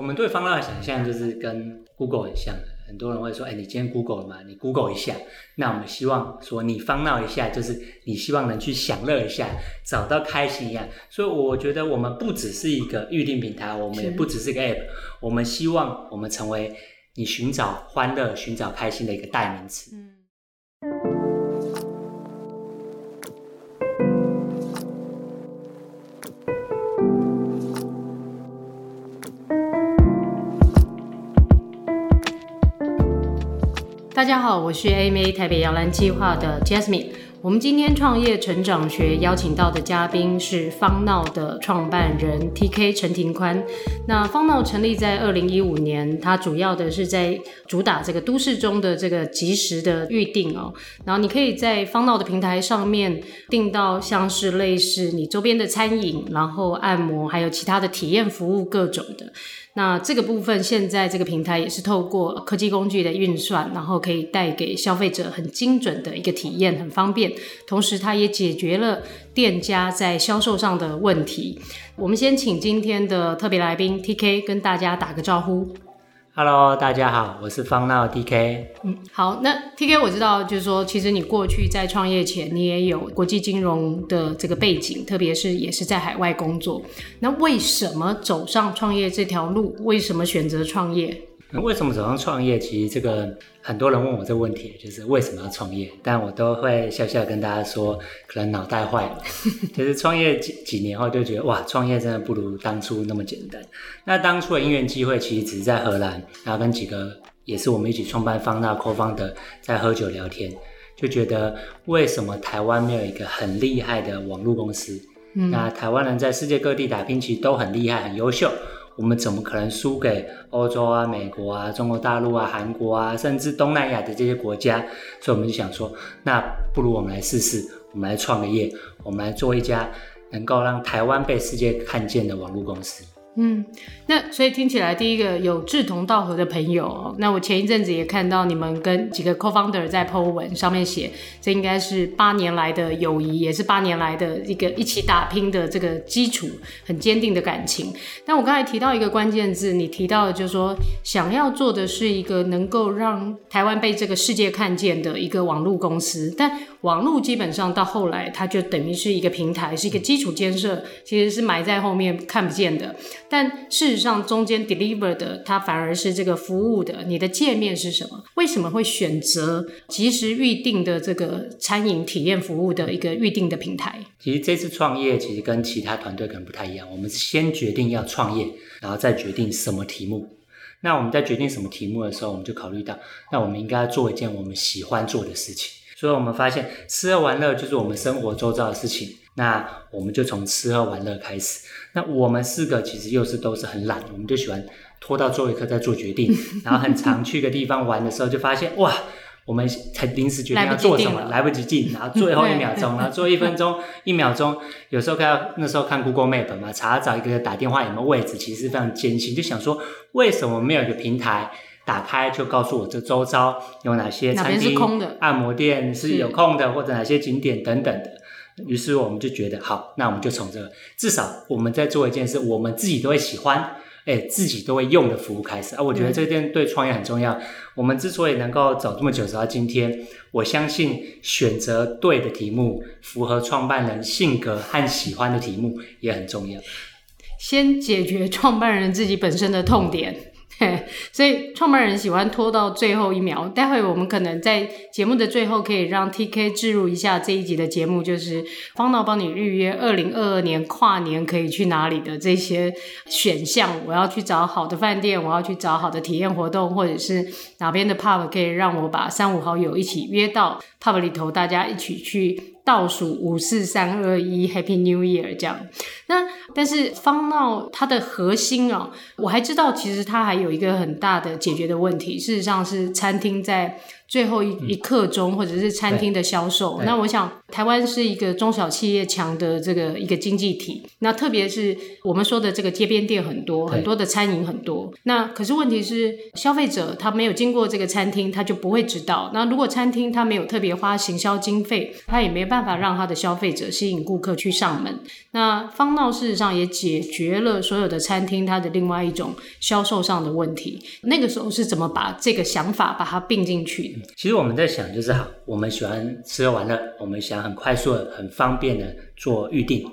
我们对方闹的想象就是跟 Google 很像的，很多人会说，哎，你今天 Google 了吗？你 Google 一下。那我们希望说，你方闹一下，就是你希望能去享乐一下，找到开心一样。所以我觉得我们不只是一个预定平台，我们也不只是一个 App，我们希望我们成为你寻找欢乐、寻找开心的一个代名词。嗯大家好，我是 AMA 台北摇篮计划的 Jasmine。我们今天创业成长学邀请到的嘉宾是方闹的创办人 TK 陈庭宽。那方闹成立在二零一五年，它主要的是在主打这个都市中的这个即时的预订哦。然后你可以在方闹的平台上面订到像是类似你周边的餐饮，然后按摩，还有其他的体验服务各种的。那这个部分，现在这个平台也是透过科技工具的运算，然后可以带给消费者很精准的一个体验，很方便。同时，它也解决了店家在销售上的问题。我们先请今天的特别来宾 TK 跟大家打个招呼。Hello，大家好，我是方闹 TK。嗯，好，那 TK 我知道，就是说，其实你过去在创业前，你也有国际金融的这个背景，特别是也是在海外工作。那为什么走上创业这条路？为什么选择创业？那为什么走上创业？其实这个很多人问我这个问题，就是为什么要创业？但我都会笑笑跟大家说，可能脑袋坏了。其 实创业几几年后就觉得，哇，创业真的不如当初那么简单。那当初的因缘机会，其实只是在荷兰，然后跟几个也是我们一起创办芳闹 co-founder 在喝酒聊天，就觉得为什么台湾没有一个很厉害的网络公司？嗯，那台湾人在世界各地打拼，其实都很厉害、很优秀。我们怎么可能输给欧洲啊、美国啊、中国大陆啊、韩国啊，甚至东南亚的这些国家？所以我们就想说，那不如我们来试试，我们来创个业，我们来做一家能够让台湾被世界看见的网络公司。嗯，那所以听起来，第一个有志同道合的朋友。那我前一阵子也看到你们跟几个 co-founder 在 po 文上面写，这应该是八年来的友谊，也是八年来的一个一起打拼的这个基础，很坚定的感情。那我刚才提到一个关键字，你提到的就是说，想要做的是一个能够让台湾被这个世界看见的一个网络公司，但网络基本上到后来，它就等于是一个平台，是一个基础建设，其实是埋在后面看不见的。但事实上，中间 deliver 的它反而是这个服务的。你的界面是什么？为什么会选择及时预定的这个餐饮体验服务的一个预定的平台？其实这次创业其实跟其他团队可能不太一样。我们先决定要创业，然后再决定什么题目。那我们在决定什么题目的时候，我们就考虑到，那我们应该要做一件我们喜欢做的事情。所以我们发现，吃喝玩乐就是我们生活周遭的事情。那我们就从吃喝玩乐开始。那我们四个其实又是都是很懒，我们就喜欢拖到最后一刻再做决定。然后很常去个地方玩的时候，就发现哇，我们才临时决定要做什么，来不及进，然后最后一秒钟，然后最后一分钟、一秒钟，有时候看那时候看 Google Map 嘛，查找一个打电话有没有位置，其实非常艰辛。就想说，为什么没有一个平台打开就告诉我这周遭有哪些餐厅、按摩店是有空的，或者哪些景点等等的。于是我们就觉得好，那我们就从这个至少我们在做一件事，我们自己都会喜欢，哎，自己都会用的服务开始啊。我觉得这件对创业很重要。嗯。我们之所以能够走这么久走到今天，我相信选择对的题目，符合创办人性格和喜欢的题目也很重要。先解决创办人自己本身的痛点。所以创办人喜欢拖到最后一秒。待会我们可能在节目的最后可以让 TK 置入一下这一集的节目，就是方闹帮你预约二零二二年跨年可以去哪里的这些选项。我要去找好的饭店，我要去找好的体验活动，或者是哪边的 pub 可以让我把三五好友一起约到 pub 里头，大家一起去。倒数五四三二一，Happy New Year！这样，那但是方闹它的核心哦，我还知道其实它还有一个很大的解决的问题，事实上是餐厅在最后一一刻钟，或者是餐厅的销售。那我想，台湾是一个中小企业强的这个一个经济体。那特别是我们说的这个街边店很多，很多的餐饮很多。那可是问题是，消费者他没有经过这个餐厅，他就不会知道。那如果餐厅他没有特别花行销经费，他也没办法让他的消费者吸引顾客去上门。那方闹事实上也解决了所有的餐厅它的另外一种销售上的问题。那个时候是怎么把这个想法把它并进去的？其实我们在想，就是好，我们喜欢吃喝玩乐，我们想很快速的、很方便的做预定。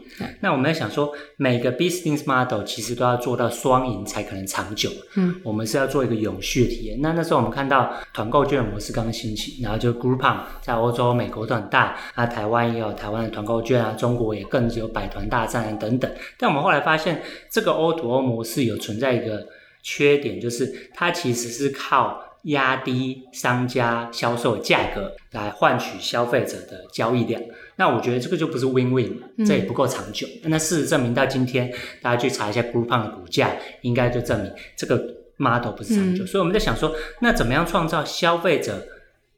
那我们在想说，每个 business model 其实都要做到双赢才可能长久。嗯，我们是要做一个永续的体验。那那时候我们看到团购券模式刚刚兴起，然后就 Groupon 在欧洲、美国都很大，啊台湾也有台湾的团购券啊，中国也更有百团大战啊等等。但我们后来发现，这个 O2O 模式有存在一个缺点，就是它其实是靠。压低商家销售价格来换取消费者的交易量，那我觉得这个就不是 win-win，这也不够长久。嗯、那事实证明到今天，大家去查一下 Groupon 的股价，应该就证明这个 model 不是长久。嗯、所以我们在想说，那怎么样创造消费者、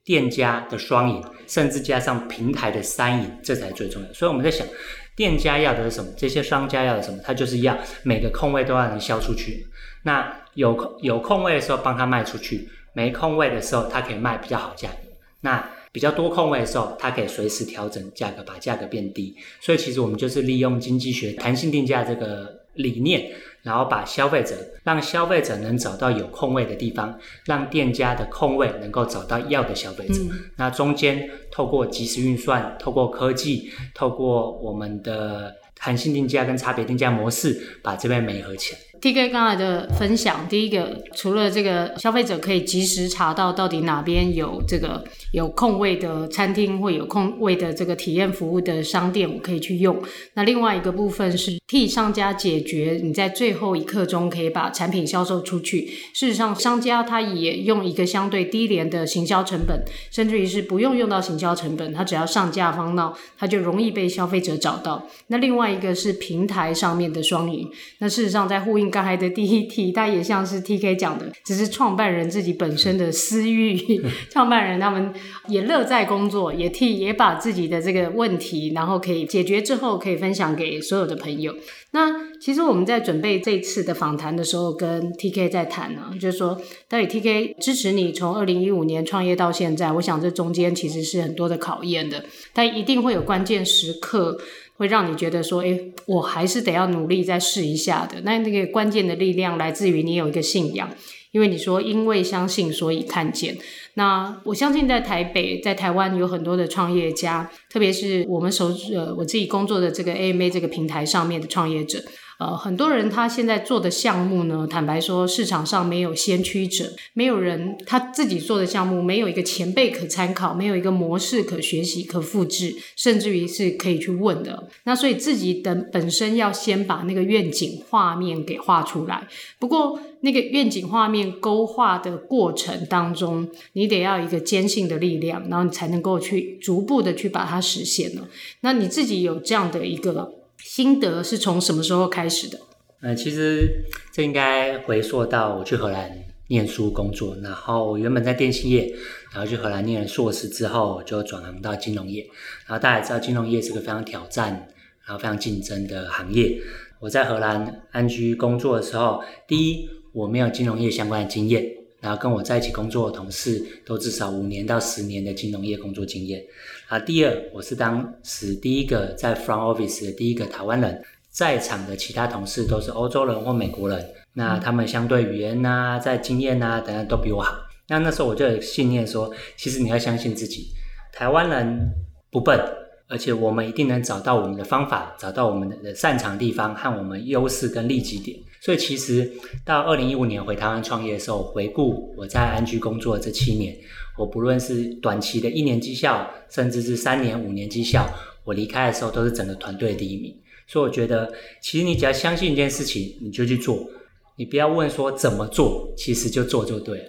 店家的双赢，甚至加上平台的三赢，这才最重要。所以我们在想，店家要的是什么？这些商家要的什么？他就是要每个空位都要能销出去。那有空有空位的时候，帮他卖出去。没空位的时候，它可以卖比较好价格；那比较多空位的时候，它可以随时调整价格，把价格变低。所以其实我们就是利用经济学弹性定价这个理念，然后把消费者让消费者能找到有空位的地方，让店家的空位能够找到要的消费者。嗯、那中间透过即时运算，透过科技，透过我们的弹性定价跟差别定价模式，把这边媒合起来。TK 刚才的分享，第一个除了这个消费者可以及时查到到底哪边有这个有空位的餐厅或有空位的这个体验服务的商店，我可以去用。那另外一个部分是替商家解决你在最后一刻钟可以把产品销售出去。事实上，商家他也用一个相对低廉的行销成本，甚至于是不用用到行销成本，他只要上架方闹，他就容易被消费者找到。那另外一个是平台上面的双赢。那事实上在呼应。刚才的第一题，它也像是 TK 讲的，只是创办人自己本身的私欲。创办人他们也乐在工作，也替也把自己的这个问题，然后可以解决之后，可以分享给所有的朋友。那其实我们在准备这次的访谈的时候，跟 TK 在谈呢，就是说到底 TK 支持你从二零一五年创业到现在，我想这中间其实是很多的考验的，但一定会有关键时刻。会让你觉得说，诶，我还是得要努力再试一下的。那那个关键的力量来自于你有一个信仰，因为你说因为相信所以看见。那我相信在台北、在台湾有很多的创业家，特别是我们手呃我自己工作的这个 AMA 这个平台上面的创业者。呃，很多人他现在做的项目呢，坦白说，市场上没有先驱者，没有人他自己做的项目没有一个前辈可参考，没有一个模式可学习、可复制，甚至于是可以去问的。那所以自己的本身要先把那个愿景画面给画出来。不过那个愿景画面勾画的过程当中，你得要一个坚信的力量，然后你才能够去逐步的去把它实现了。那你自己有这样的一个。心得是从什么时候开始的？呃，其实这应该回溯到我去荷兰念书工作，然后我原本在电信业，然后去荷兰念了硕士之后，就转行到金融业。然后大家也知道，金融业是个非常挑战，然后非常竞争的行业。我在荷兰安居工作的时候，第一，我没有金融业相关的经验。然后跟我在一起工作的同事都至少五年到十年的金融业工作经验。啊，第二，我是当时第一个在 front office 的第一个台湾人，在场的其他同事都是欧洲人或美国人，那他们相对语言呐、在经验呐等等都比我好。那那时候我就有信念说，其实你要相信自己，台湾人不笨，而且我们一定能找到我们的方法，找到我们的擅长的地方和我们优势跟利基点。所以其实到二零一五年回台湾创业的时候，回顾我在安居工作的这七年，我不论是短期的一年绩效，甚至是三年、五年绩效，我离开的时候都是整个团队第一名。所以我觉得，其实你只要相信一件事情，你就去做，你不要问说怎么做，其实就做就对了。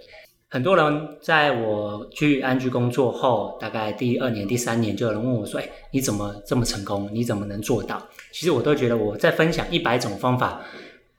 很多人在我去安居工作后，大概第二年、第三年，就有人问我说：“哎，你怎么这么成功？你怎么能做到？”其实我都觉得我在分享一百种方法。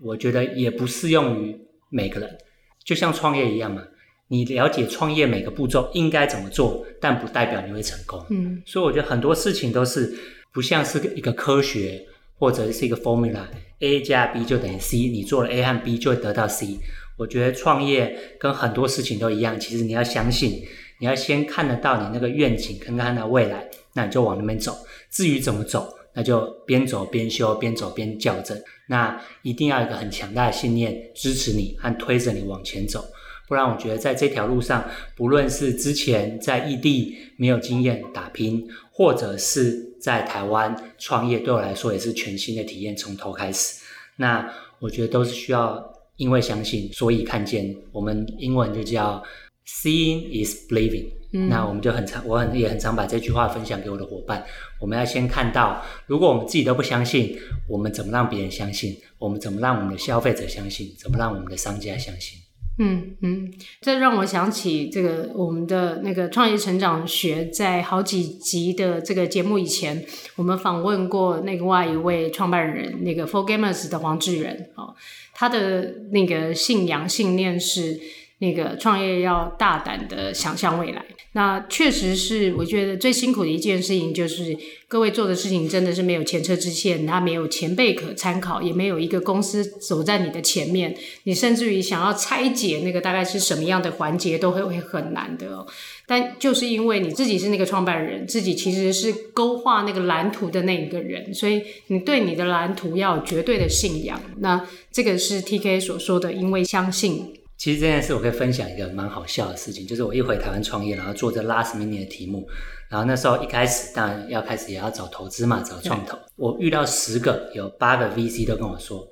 我觉得也不适用于每个人，就像创业一样嘛。你了解创业每个步骤应该怎么做，但不代表你会成功。嗯，所以我觉得很多事情都是不像是一个科学，或者是一个 formula，A 加 B 就等于 C，你做了 A 和 B 就会得到 C。我觉得创业跟很多事情都一样，其实你要相信，你要先看得到你那个愿景，看看那未来，那你就往那边走。至于怎么走，那就边走边修，边走边校正。那一定要有一个很强大的信念支持你和推着你往前走。不然，我觉得在这条路上，不论是之前在异地没有经验打拼，或者是在台湾创业，对我来说也是全新的体验，从头开始。那我觉得都是需要。因为相信，所以看见。我们英文就叫 “Seeing is believing”。嗯，那我们就很常，我很也很常把这句话分享给我的伙伴。我们要先看到，如果我们自己都不相信，我们怎么让别人相信？我们怎么让我们的消费者相信？怎么让我们的商家相信？嗯嗯，这让我想起这个我们的那个创业成长学，在好几集的这个节目以前，我们访问过另外一位创办人，那个 For Gamers 的黄志仁哦。他的那个信仰信念是，那个创业要大胆的想象未来。那确实是，我觉得最辛苦的一件事情就是，各位做的事情真的是没有前车之鉴，他没有前辈可参考，也没有一个公司走在你的前面，你甚至于想要拆解那个大概是什么样的环节，都会会很难的哦。但就是因为你自己是那个创办人，自己其实是勾画那个蓝图的那一个人，所以你对你的蓝图要有绝对的信仰。那这个是 TK 所说的，因为相信。其实这件事我可以分享一个蛮好笑的事情，就是我一回台湾创业，然后做这 last minute 的题目，然后那时候一开始当然要开始也要找投资嘛，找创投。我遇到十个，有八个 VC 都跟我说。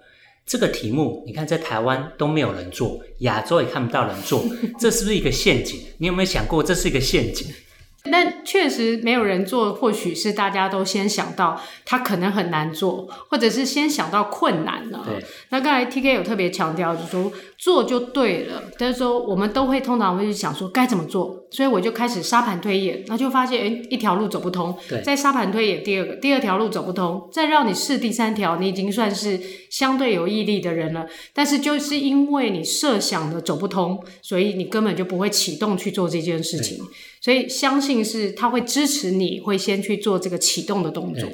这个题目，你看在台湾都没有人做，亚洲也看不到人做，这是不是一个陷阱？你有没有想过这是一个陷阱？但确实没有人做，或许是大家都先想到他可能很难做，或者是先想到困难了。对。那刚才 TK 有特别强调，就说做就对了。但是说我们都会通常会去想说该怎么做，所以我就开始沙盘推演，那就发现诶一条路走不通。对。再沙盘推演第二个，第二条路走不通，再让你试第三条，你已经算是相对有毅力的人了。但是就是因为你设想的走不通，所以你根本就不会启动去做这件事情。所以相信是他会支持你，会先去做这个启动的动作。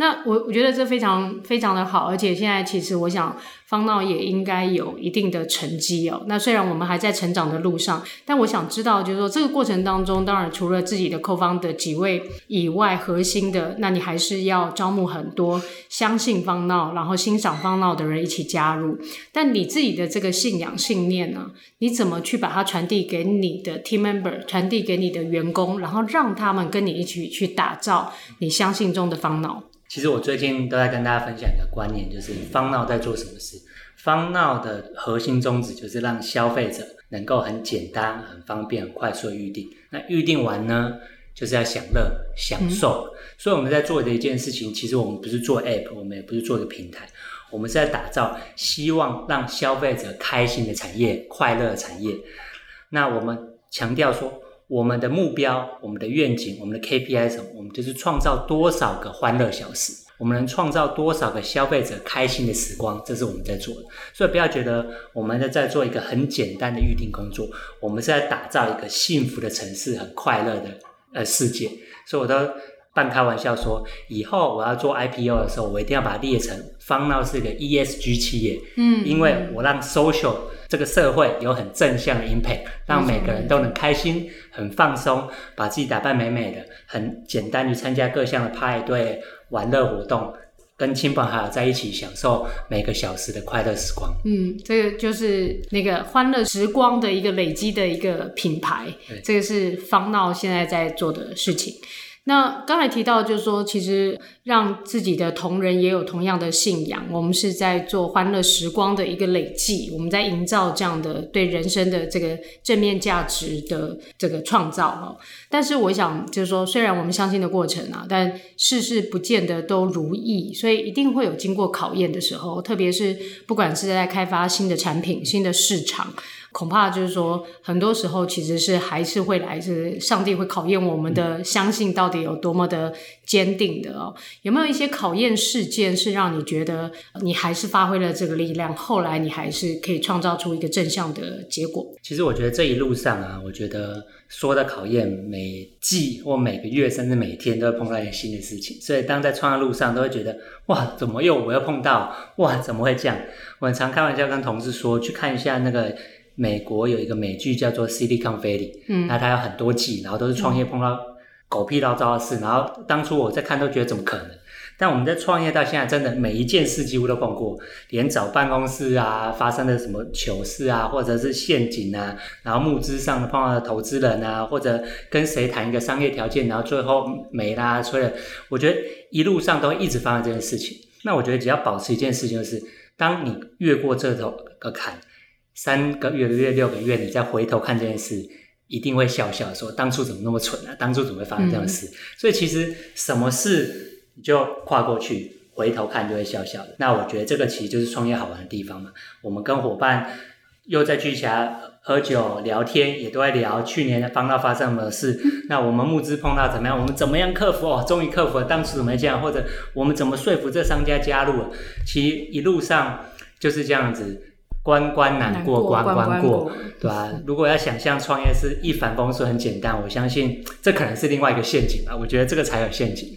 那我我觉得这非常非常的好，而且现在其实我想。方闹也应该有一定的成绩哦。那虽然我们还在成长的路上，但我想知道，就是说这个过程当中，当然除了自己的 co-founder 的几位以外，核心的，那你还是要招募很多相信方闹，然后欣赏方闹的人一起加入。但你自己的这个信仰信念呢，你怎么去把它传递给你的 team member，传递给你的员工，然后让他们跟你一起去打造你相信中的方闹？其实我最近都在跟大家分享一个观念，就是方闹在做什么事。方闹的核心宗旨就是让消费者能够很简单、很方便、很快速的预定。那预定完呢，就是要享乐、享受。嗯。所以我们在做的一件事情，其实我们不是做 App，我们也不是做一个平台，我们是在打造希望让消费者开心的产业、快乐的产业。那我们强调说。我们的目标、我们的愿景、我们的 KPI 什么？我们就是创造多少个欢乐小时，我们能创造多少个消费者开心的时光，这是我们在做的。所以不要觉得我们在在做一个很简单的预定工作，我们是在打造一个幸福的城市、很快乐的呃世界。所以我都半开玩笑说，以后我要做 IPO 的时候，我一定要把它列成方闹是一个 ESG 企业，嗯，因为我让 social。这个社会有很正向的 impact，让每个人都能开心、很放松，把自己打扮美美的，很简单去参加各项的派对、玩乐活动，跟亲朋好友在一起享受每个小时的快乐时光。嗯，这个就是那个欢乐时光的一个累积的一个品牌。对，这个是方闹现在在做的事情。那刚才提到，就是说，其实让自己的同仁也有同样的信仰，我们是在做欢乐时光的一个累计，我们在营造这样的对人生的这个正面价值的这个创造哈。但是我想，就是说，虽然我们相信的过程啊，但事事不见得都如意，所以一定会有经过考验的时候，特别是不管是在开发新的产品、新的市场。恐怕就是说，很多时候其实是还是会来自上帝会考验我们的相信到底有多么的坚定的哦。有没有一些考验事件是让你觉得你还是发挥了这个力量，后来你还是可以创造出一个正向的结果？其实我觉得这一路上啊，我觉得说的考验，每季或每个月甚至每天都会碰到一些新的事情，所以当在创业路上都会觉得哇，怎么又我又碰到哇，怎么会这样？我很常开玩笑跟同事说，去看一下那个美国有一个美剧叫做《Silicon Valley》，嗯，那它有很多季，然后都是创业碰到狗屁倒灶的事，然后当初我在看都觉得怎么可能？但我们在创业到现在，真的每一件事几乎都碰过，连找办公室啊发生的什么糗事啊，或者是陷阱啊，然后募资上碰到的投资人啊，或者跟谁谈一个商业条件，然后最后没啦，所以我觉得一路上都会一直发生这件事情。那我觉得只要保持一件事情，就是当你越过这头个坎，三个月、六个月，你再回头看这件事，一定会笑笑说当初怎么那么蠢啊？当初怎么会发生这样的事？嗯、所以其实什么事你？就跨过去，回头看就会笑笑的。那我觉得这个其实就是创业好玩的地方嘛。我们跟伙伴又在聚起来喝酒聊天，也都在聊去年的方闹发生什么事。那我们募资碰到怎么样？我们怎么样克服？哦，终于克服了，当初怎么这样？或者我们怎么说服这商家加入？其实一路上就是这样子，关关难过关关过，对吧、啊？如果要想象创业是一帆风顺很简单，我相信 这可能是另外一个陷阱吧。我觉得这个才有陷阱。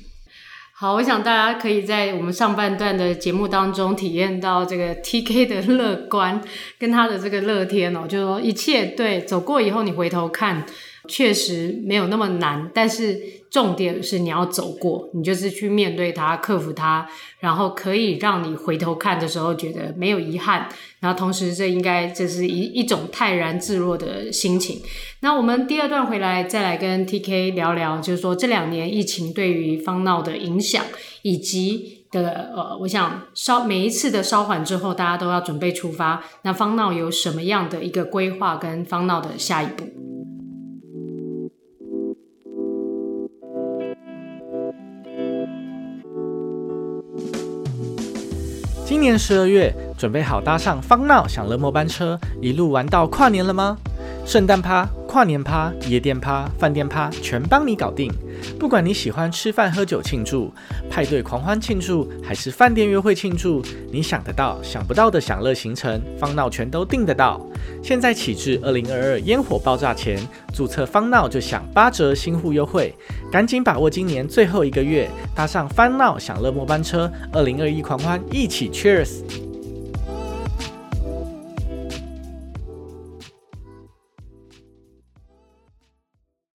好，我想大家可以在我们上半段的节目当中体验到这个 TK 的乐观跟他的这个乐天哦，就是说一切对走过以后，你回头看。确实没有那么难，但是重点是你要走过，你就是去面对它、克服它，然后可以让你回头看的时候觉得没有遗憾。然后同时，这应该这是一一种泰然自若的心情。那我们第二段回来再来跟 TK 聊聊，就是说这两年疫情对于方闹的影响，以及的呃，我想稍每一次的稍缓之后，大家都要准备出发。那方闹有什么样的一个规划跟方闹的下一步？今年十二月，准备好搭上方闹享乐末班车，一路玩到跨年了吗？圣诞趴、跨年趴、夜店趴、饭店趴，全帮你搞定。不管你喜欢吃饭喝酒庆祝、派对狂欢庆祝，还是饭店约会庆祝，你想得到、想不到的享乐行程，方闹全都订得到。现在起至二零二二烟火爆炸前，注册方闹就享八折新户优惠，赶紧把握今年最后一个月，搭上方闹享乐末班车，二零二一狂欢一起 Cheers！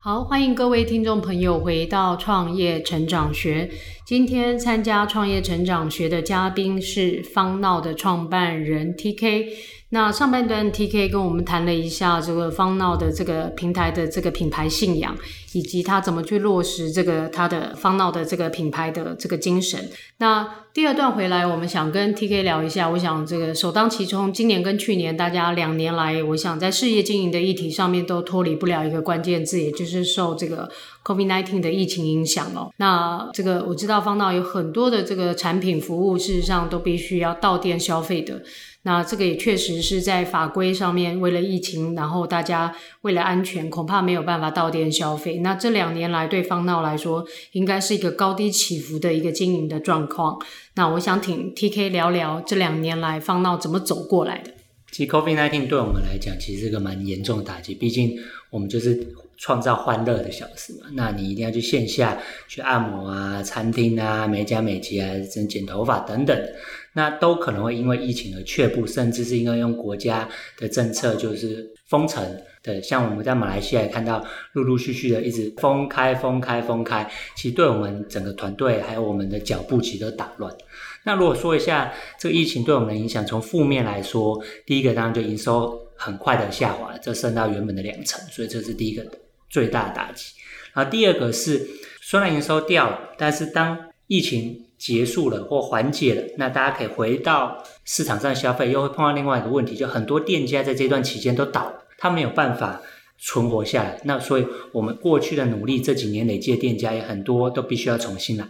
好，欢迎各位听众朋友回到创业成长学。今天参加创业成长学的嘉宾是方闹的创办人 TK。那上半段 TK 跟我们谈了一下这个方闹的这个平台的这个品牌信仰，以及他怎么去落实这个他的方闹的这个品牌的这个精神。那第二段回来，我们想跟 TK 聊一下。我想这个首当其冲，今年跟去年大家两年来，我想在事业经营的议题上面都脱离不了一个关键字，也就是受这个 COVID-19 的疫情影响哦。那这个我知道方闹有很多的这个产品服务，事实上都必须要到店消费的。那这个也确实是在法规上面，为了疫情，然后大家为了安全，恐怕没有办法到店消费。那这两年来，对方闹来说，应该是一个高低起伏的一个经营的状况。那我想请 TK 聊聊这两年来方闹怎么走过来的。其实 COVID-19 对我们来讲，其实是个蛮严重的打击。毕竟我们就是创造欢乐的小事嘛。那你一定要去线下去按摩啊、餐厅啊、美甲美睫啊、剪剪头发等等。那都可能会因为疫情而却步，甚至是因为用国家的政策就是封城的，像我们在马来西亚看到陆陆续续的一直封开、封开、封开，其实对我们整个团队还有我们的脚步其实都打乱。那如果说一下这个疫情对我们的影响，从负面来说，第一个当然就营收很快的下滑，这剩到原本的两成，所以这是第一个最大的打击。然后第二个是虽然营收掉了，但是当疫情结束了或缓解了，那大家可以回到市场上消费，又会碰到另外一个问题，就很多店家在这段期间都倒了，他没有办法存活下来。那所以我们过去的努力，这几年累积的店家也很多都必须要重新来。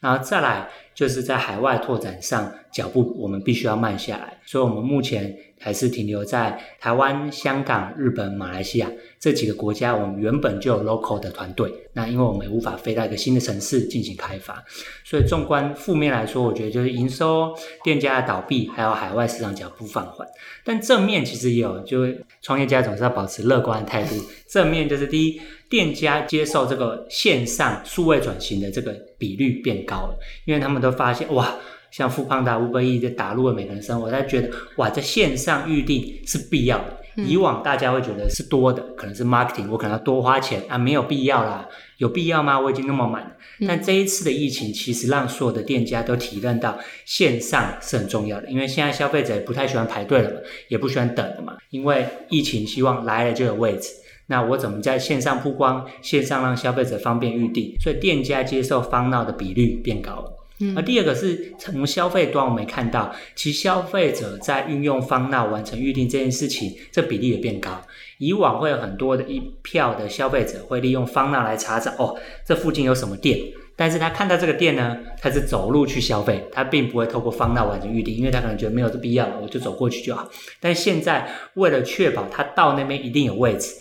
然后再来就是在海外拓展上脚步，我们必须要慢下来。所以，我们目前还是停留在台湾、香港、日本、马来西亚这几个国家。我们原本就有 local 的团队，那因为我们无法飞到一个新的城市进行开发，所以纵观负面来说，我觉得就是营收、店家的倒闭，还有海外市场脚步放缓。但正面其实也有，就创业家总是要保持乐观的态度。正面就是第一。店家接受这个线上数位转型的这个比率变高了，因为他们都发现哇，像 foodpanda、Uber Eats 在打入了每个人生活，他觉得哇，在线上预定是必要的。以往大家会觉得是多的，可能是 marketing，我可能要多花钱啊，没有必要啦。有必要吗？我已经那么满了。但这一次的疫情，其实让所有的店家都体认到线上是很重要的，因为现在消费者也不太喜欢排队了嘛，也不喜欢等了嘛，因为疫情希望来了就有位置。那我怎么在线上曝光，线上让消费者方便预定，所以店家接受 FunNow 的比率变高了。嗯，而第二个是从消费端我们看到，其实消费者在运用 FunNow 完成预订这件事情，这比例也变高。以往会有很多的一票的消费者会利用 FunNow 来查找，哦，这附近有什么店，但是他看到这个店呢，他是走路去消费，他并不会透过 FunNow 完成预订，因为他可能觉得没有这必要了，我就走过去就好。但现在为了确保他到那边一定有位置。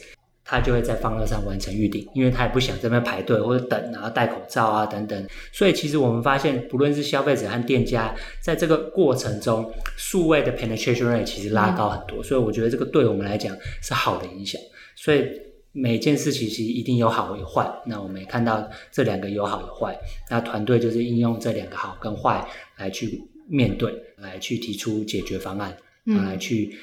他就会在 FunNow 上完成预定，因为他也不想在那边排队或者等，然后戴口罩啊等等。所以其实我们发现，不论是消费者和店家，在这个过程中，数位的 penetration rate 其实拉高很多。所以我觉得这个对我们来讲是好的影响。所以每件事情其实一定有好有坏。那我们也看到这两个有好有坏。那团队就是应用这两个好跟坏来去面对，来去提出解决方案，嗯，来去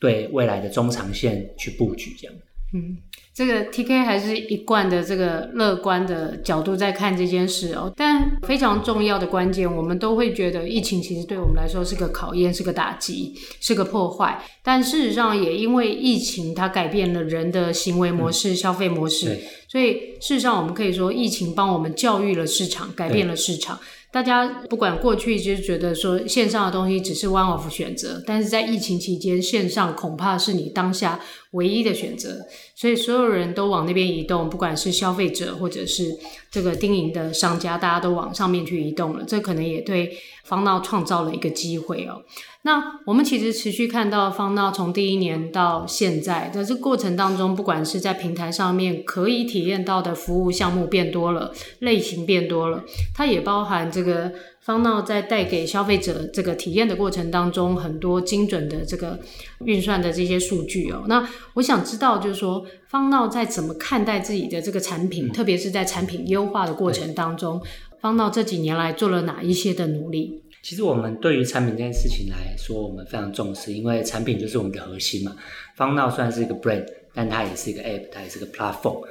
对未来的中长线去布局这样。嗯，这个 TK 还是一贯的这个乐观的角度在看这件事哦。但非常重要的关键，我们都会觉得疫情其实对我们来说是个考验，是个打击，是个破坏。但事实上，也因为疫情，它改变了人的行为模式、嗯、消费模式。所以事实上，我们可以说，疫情帮我们教育了市场，改变了市场。大家不管过去就是觉得说线上的东西只是 one off 选择，但是在疫情期间，线上恐怕是你当下唯一的选择。所以所有人都往那边移动，不管是消费者或者是这个经营的商家，大家都往上面去移动了。这可能也对 FunNow 创造了一个机会哦。那我们其实持续看到 FunNow 从第一年到现在，在这过程当中，不管是在平台上面可以体验到的服务项目变多了，类型变多了，它也包含这个 FunNow 在带给消费者这个体验的过程当中，很多精准的这个运算的这些数据哦。那我想知道，就是说 FunNow 在怎么看待自己的这个产品，嗯、特别是在产品优化的过程当中，FunNow 这几年来做了哪一些的努力？其实我们对于产品这件事情来说，我们非常重视，因为产品就是我们的核心嘛。FunNow 虽然是一个 brand，但它也是一个 app，它也是个 platform。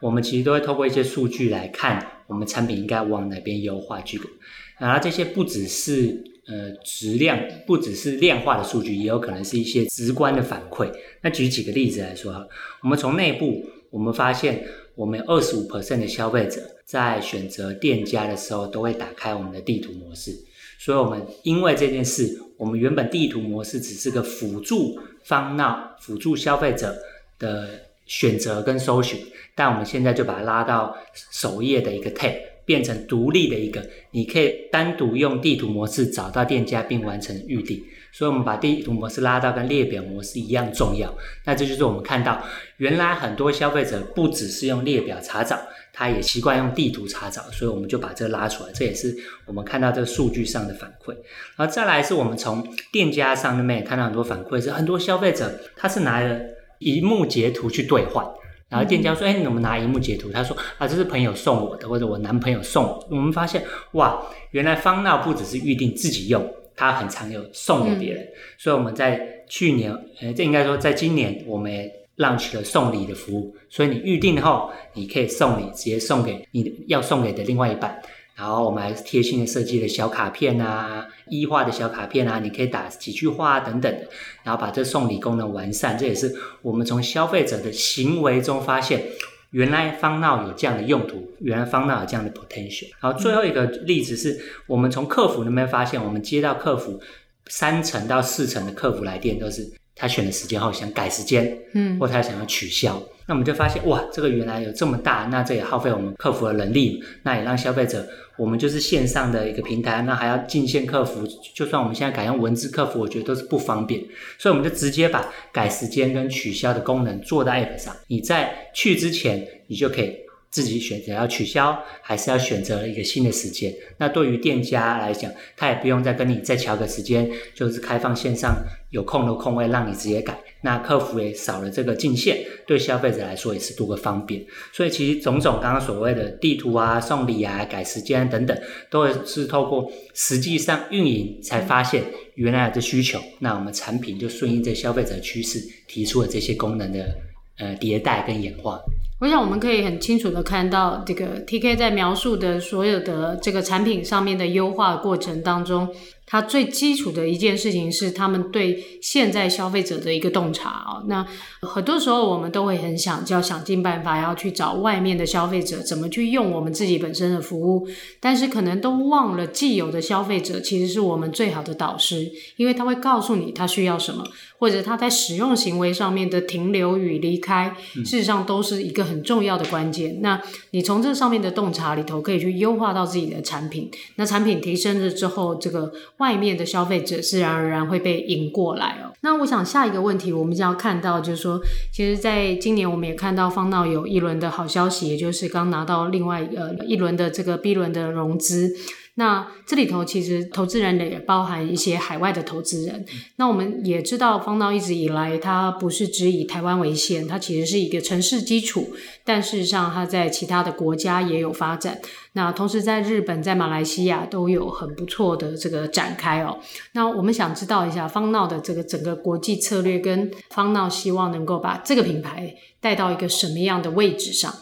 我们其实都会透过一些数据来看，我们产品应该往哪边优化去。然后这些不只是呃质量，不只是量化的数据，也有可能是一些直观的反馈。那举几个例子来说哈，我们从内部我们发现，我们二十五 percent 的消费者在选择店家的时候，都会打开我们的地图模式。所以，我们因为这件事，我们原本地图模式只是个辅助方闹、辅助消费者的选择跟搜寻，但我们现在就把它拉到首页的一个 tab，变成独立的一个，你可以单独用地图模式找到店家并完成预订。所以，我们把地图模式拉到跟列表模式一样重要。那这就是我们看到，原来很多消费者不只是用列表查找。他也习惯用地图查找，所以我们就把这拉出来，这也是我们看到这个数据上的反馈。然后再来是我们从店家上面也看到很多反馈，是很多消费者他是拿了一幕截图去兑换，然后店家说：“哎，你怎么拿荧幕截图？”他说：“啊，这是朋友送我的，或者我男朋友送我。”我们发现哇，原来 FunNow 不只是预定自己用，他很常有送给别人。嗯、所以我们在去年，呃，这应该说在今年，我们也。launch 了送礼的服务，所以你预定后，你可以送礼，直接送给你要送给的另外一半。然后我们还贴心的设计了小卡片啊一画的小卡片啊，你可以打几句话等等的，然后把这送礼功能完善。这也是我们从消费者的行为中发现，原来 FunNow 有这样的用途，原来 FunNow 有这样的 potential。然后最后一个例子是我们从客服那边发现，我们接到客服三成到四成的客服来电都是。他选了时间后想改时间，嗯，或他想要取消，那我们就发现哇，这个原来有这么大，那这也耗费我们客服的能力，那也让消费者，我们就是线上的一个平台，那还要进线客服，就算我们现在改用文字客服，我觉得都是不方便，所以我们就直接把改时间跟取消的功能做到 App 上，你在去之前，你就可以。自己选择要取消，还是要选择一个新的时间。那对于店家来讲，他也不用再跟你再调个时间，就是开放线上有空的空位让你直接改。那客服也少了这个进线，对消费者来说也是多个方便。所以其实种种刚刚所谓的地图啊、送礼啊、改时间等等，都是透过实际上运营才发现原来的需求。那我们产品就顺应这消费者趋势，提出了这些功能的呃迭代跟演化。我想我们可以很清楚的看到，这个 TK 在描述的所有的这个产品上面的优化过程当中。它最基础的一件事情是，他们对现在消费者的一个洞察啊。那很多时候我们都会很想，就要想尽办法要去找外面的消费者怎么去用我们自己本身的服务，但是可能都忘了既有的消费者其实是我们最好的导师，因为他会告诉你他需要什么，或者他在使用行为上面的停留与离开，事实上都是一个很重要的关键。那你从这上面的洞察里头，可以去优化到自己的产品。那产品提升了之后，这个。外面的消费者自然而然会被引过来哦。那我想下一个问题，我们就要看到，就是说，其实在今年我们也看到方闹有一轮的好消息，也就是刚拿到另外呃一轮的这个 B 轮的融资。那这里头其实投资人也包含一些海外的投资人。那我们也知道，方闹一直以来它不是只以台湾为先，它其实是一个城市基础，但事实上它在其他的国家也有发展。那同时在日本、在马来西亚都有很不错的这个展开哦。那我们想知道一下方闹的这个整个国际策略，跟方闹希望能够把这个品牌带到一个什么样的位置上？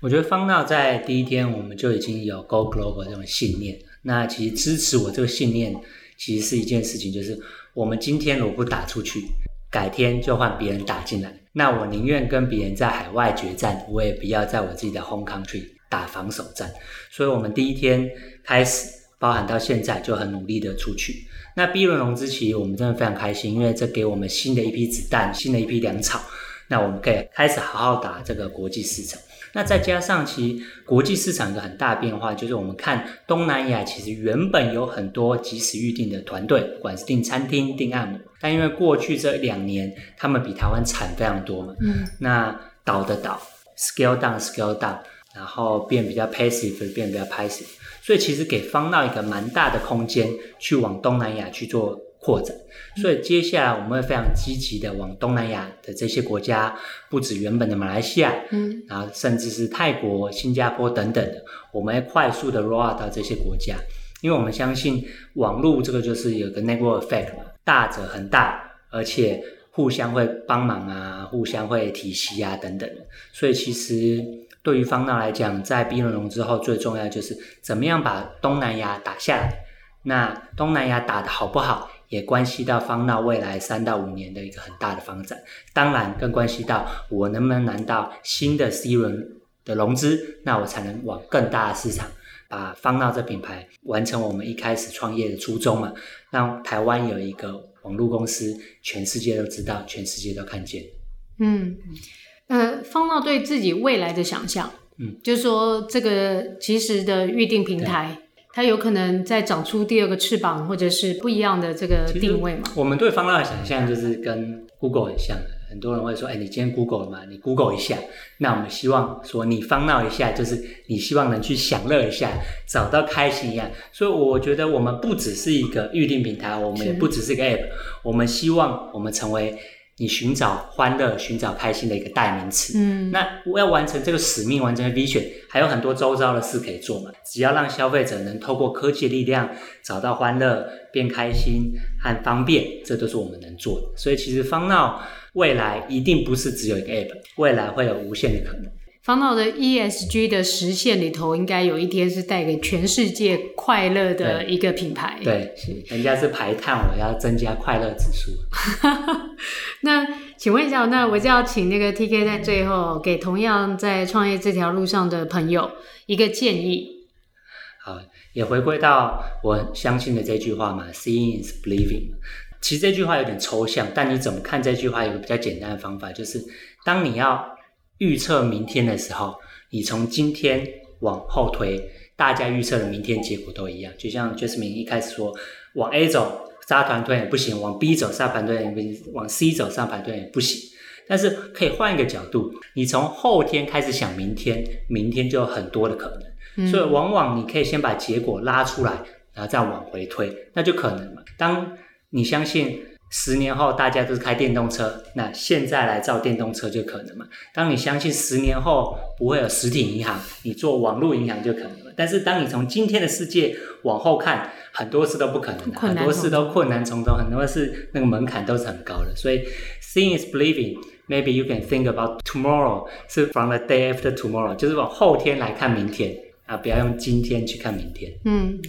我觉得方闹在第一天我们就已经有 Go Global 这种信念。那其实支持我这个信念，其实是一件事情，就是我们今天如果不打出去，改天就换别人打进来。那我宁愿跟别人在海外决战，我也不要在我自己的 home country 打防守战。所以，我们第一天开始，包含到现在，就很努力的出去。那 B 轮融资期，我们真的非常开心，因为这给我们新的一批子弹，新的一批粮草。那我们可以开始好好打这个国际市场。那再加上，其实国际市场有个很大变化，就是我们看东南亚，其实原本有很多即时预订的团队，不管是订餐厅、订按摩，但因为过去这两年他们比台湾惨非常多嘛，嗯，那倒的倒，scale down，scale down，然后变比较 passive，变比较 passive，所以其实给方闹一个蛮大的空间去往东南亚去做。扩展，所以接下来我们会非常积极的往东南亚的这些国家，不止原本的马来西亚，嗯，然后甚至是泰国、新加坡等等的，我们会快速的 roll out 到这些国家，因为我们相信网络这个就是有个 network effect 嘛，大者很大，而且互相会帮忙啊，互相会体系啊等等的，所以其实对于方闹来讲，在 B 轮融之后，最重要就是怎么样把东南亚打下来，那东南亚打的好不好？也关系到方闹未来三到五年的一个很大的发展，当然更关系到我能不能拿到新的 C 轮的融资，那我才能往更大的市场把方闹这品牌完成我们一开始创业的初衷嘛，让台湾有一个网络公司，全世界都知道，全世界都看见。嗯，呃，方闹对自己未来的想象，嗯，就是说这个即时的预定平台。它有可能再长出第二个翅膀，或者是不一样的这个定位嘛？我们对方闹的想象就是跟 Google 很像的。很多人会说：“哎，你今天 Google 了吗？你 Google 一下。”那我们希望说你方闹一下，就是你希望能去享乐一下，找到开心一样。所以我觉得我们不只是一个预定平台，我们也不只是一个 App，我们希望我们成为。你寻找欢乐、寻找开心的一个代名词。嗯，那我要完成这个使命，完成 vision，还有很多周遭的事可以做嘛。只要让消费者能透过科技的力量找到欢乐、变开心和方便，这都是我们能做的。所以，其实方闹未来一定不是只有一个 app，未来会有无限的可能。方闹的 ESG 的实现里头，应该有一天是带给全世界快乐的一个品牌。对，是人家是排碳，我要增加快乐指数。那请问一下，那我就要请那个 TK 在最后给同样在创业这条路上的朋友一个建议。好，也回归到我相信的这句话嘛，Seeing is believing。其实这句话有点抽象，但你怎么看这句话？有个比较简单的方法，就是当你要预测明天的时候，你从今天往后推，大家预测的明天结果都一样。就像 Jasmine 一开始说，往 A 走沙团推也不行，往 B 走沙盘推也不行，往 C 走沙盘推也不行。但是可以换一个角度，你从后天开始想明天，明天就有很多的可能。嗯、所以往往你可以先把结果拉出来，然后再往回推，那就可能嘛。当你相信十年后大家都是开电动车，那现在来造电动车就可能嘛。当你相信十年后不会有实体银行，你做网络银行就可能了。但是当你从今天的世界往后看，很多事都不可能的，很多事都困难重重，很多事那个门槛都是很高的。所以 seeing is believing。Maybe you can think about tomorrow，是 from the day after tomorrow，就是往后天来看明天啊，不要用今天去看明天。嗯。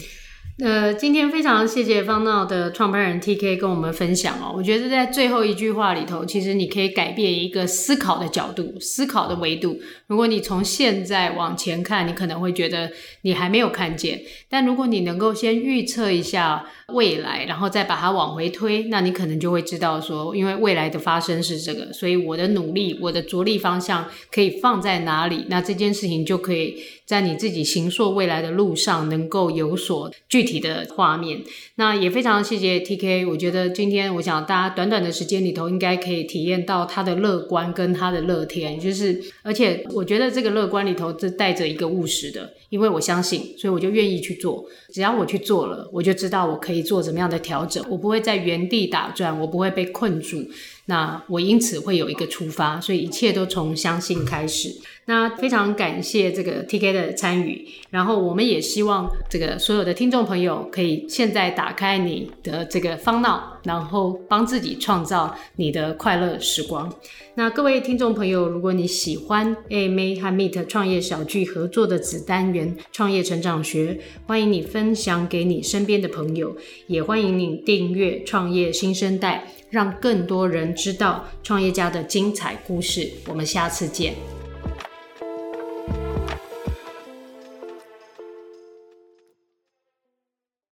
呃，今天非常谢谢方闹的创办人 TK 跟我们分享哦。我觉得在最后一句话里头，其实你可以改变一个思考的角度、思考的维度。如果你从现在往前看，你可能会觉得你还没有看见；但如果你能够先预测一下未来，然后再把它往回推，那你可能就会知道说，因为未来的发生是这个，所以我的努力、我的着力方向可以放在哪里？那这件事情就可以在你自己行塑未来的路上能够有所具具体。的画面，那也非常谢谢 TK。我觉得今天我想大家短短的时间里头，应该可以体验到他的乐观跟他的乐天，就是而且我觉得这个乐观里头是带着一个务实的，因为我相信，所以我就愿意去做。只要我去做了，我就知道我可以做怎么样的调整，我不会在原地打转，我不会被困住。那我因此会有一个出发，所以一切都从相信开始。那非常感谢这个 TK 的参与，然后我们也希望这个所有的听众朋友可以现在打开你的这个方脑然后帮自己创造你的快乐时光。那各位听众朋友，如果你喜欢 AMA 和 Meet 创业小聚合作的子单元创业成长学，欢迎你分享给你身边的朋友，也欢迎你订阅创业新生代，让更多人知道创业家的精彩故事。我们下次见。